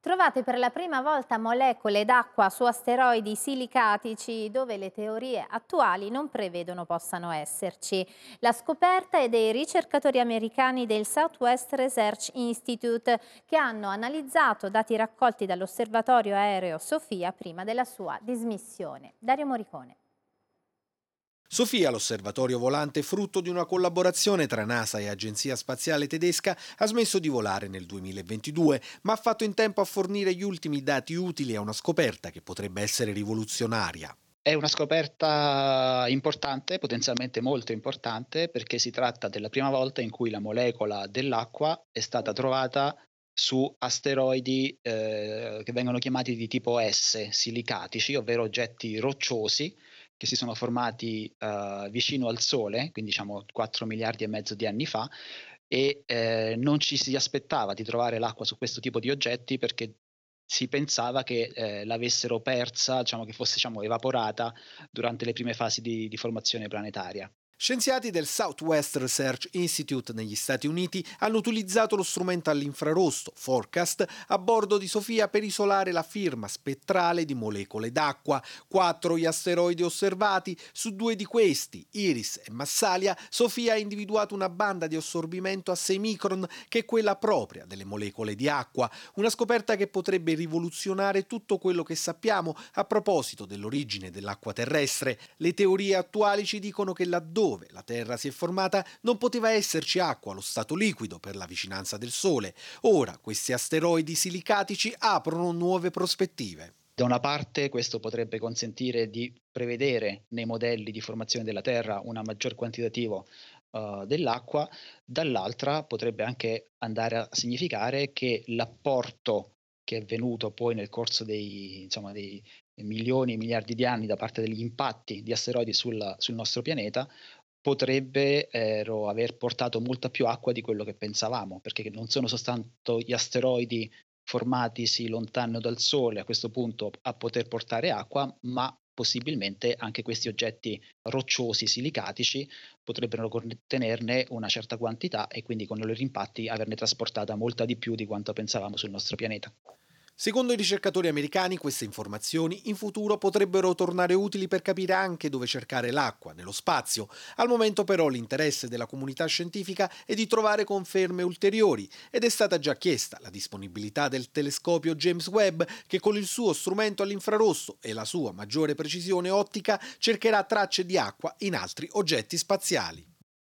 Trovate per la prima volta molecole d'acqua su asteroidi silicatici dove le teorie attuali non prevedono possano esserci. La scoperta è dei ricercatori americani del Southwest Research Institute che hanno analizzato dati raccolti dall'osservatorio aereo Sofia prima della sua dismissione. Dario Moricone. Sofia, l'osservatorio volante frutto di una collaborazione tra NASA e Agenzia Spaziale Tedesca, ha smesso di volare nel 2022, ma ha fatto in tempo a fornire gli ultimi dati utili a una scoperta che potrebbe essere rivoluzionaria. È una scoperta importante, potenzialmente molto importante, perché si tratta della prima volta in cui la molecola dell'acqua è stata trovata su asteroidi eh, che vengono chiamati di tipo S, silicatici, ovvero oggetti rocciosi che si sono formati uh, vicino al Sole, quindi diciamo 4 miliardi e mezzo di anni fa, e eh, non ci si aspettava di trovare l'acqua su questo tipo di oggetti perché si pensava che eh, l'avessero persa, diciamo che fosse diciamo, evaporata durante le prime fasi di, di formazione planetaria. Scienziati del Southwest Research Institute negli Stati Uniti hanno utilizzato lo strumento all'infrarosso Forecast a bordo di Sofia per isolare la firma spettrale di molecole d'acqua. Quattro gli asteroidi osservati, su due di questi, Iris e Massalia, Sofia ha individuato una banda di assorbimento a 6 micron che è quella propria delle molecole di acqua, una scoperta che potrebbe rivoluzionare tutto quello che sappiamo a proposito dell'origine dell'acqua terrestre. Le teorie attuali ci dicono che laddove dove la Terra si è formata non poteva esserci acqua allo stato liquido per la vicinanza del Sole. Ora questi asteroidi silicatici aprono nuove prospettive. Da una parte questo potrebbe consentire di prevedere nei modelli di formazione della Terra un maggior quantitativo uh, dell'acqua, dall'altra potrebbe anche andare a significare che l'apporto che è venuto poi nel corso dei, insomma, dei milioni e miliardi di anni da parte degli impatti di asteroidi sul, sul nostro pianeta potrebbero aver portato molta più acqua di quello che pensavamo, perché non sono soltanto gli asteroidi formatisi lontano dal Sole a questo punto a poter portare acqua, ma possibilmente anche questi oggetti rocciosi silicatici potrebbero contenerne una certa quantità e quindi con i loro impatti averne trasportata molta di più di quanto pensavamo sul nostro pianeta. Secondo i ricercatori americani queste informazioni in futuro potrebbero tornare utili per capire anche dove cercare l'acqua nello spazio. Al momento però l'interesse della comunità scientifica è di trovare conferme ulteriori ed è stata già chiesta la disponibilità del telescopio James Webb che con il suo strumento all'infrarosso e la sua maggiore precisione ottica cercherà tracce di acqua in altri oggetti spaziali.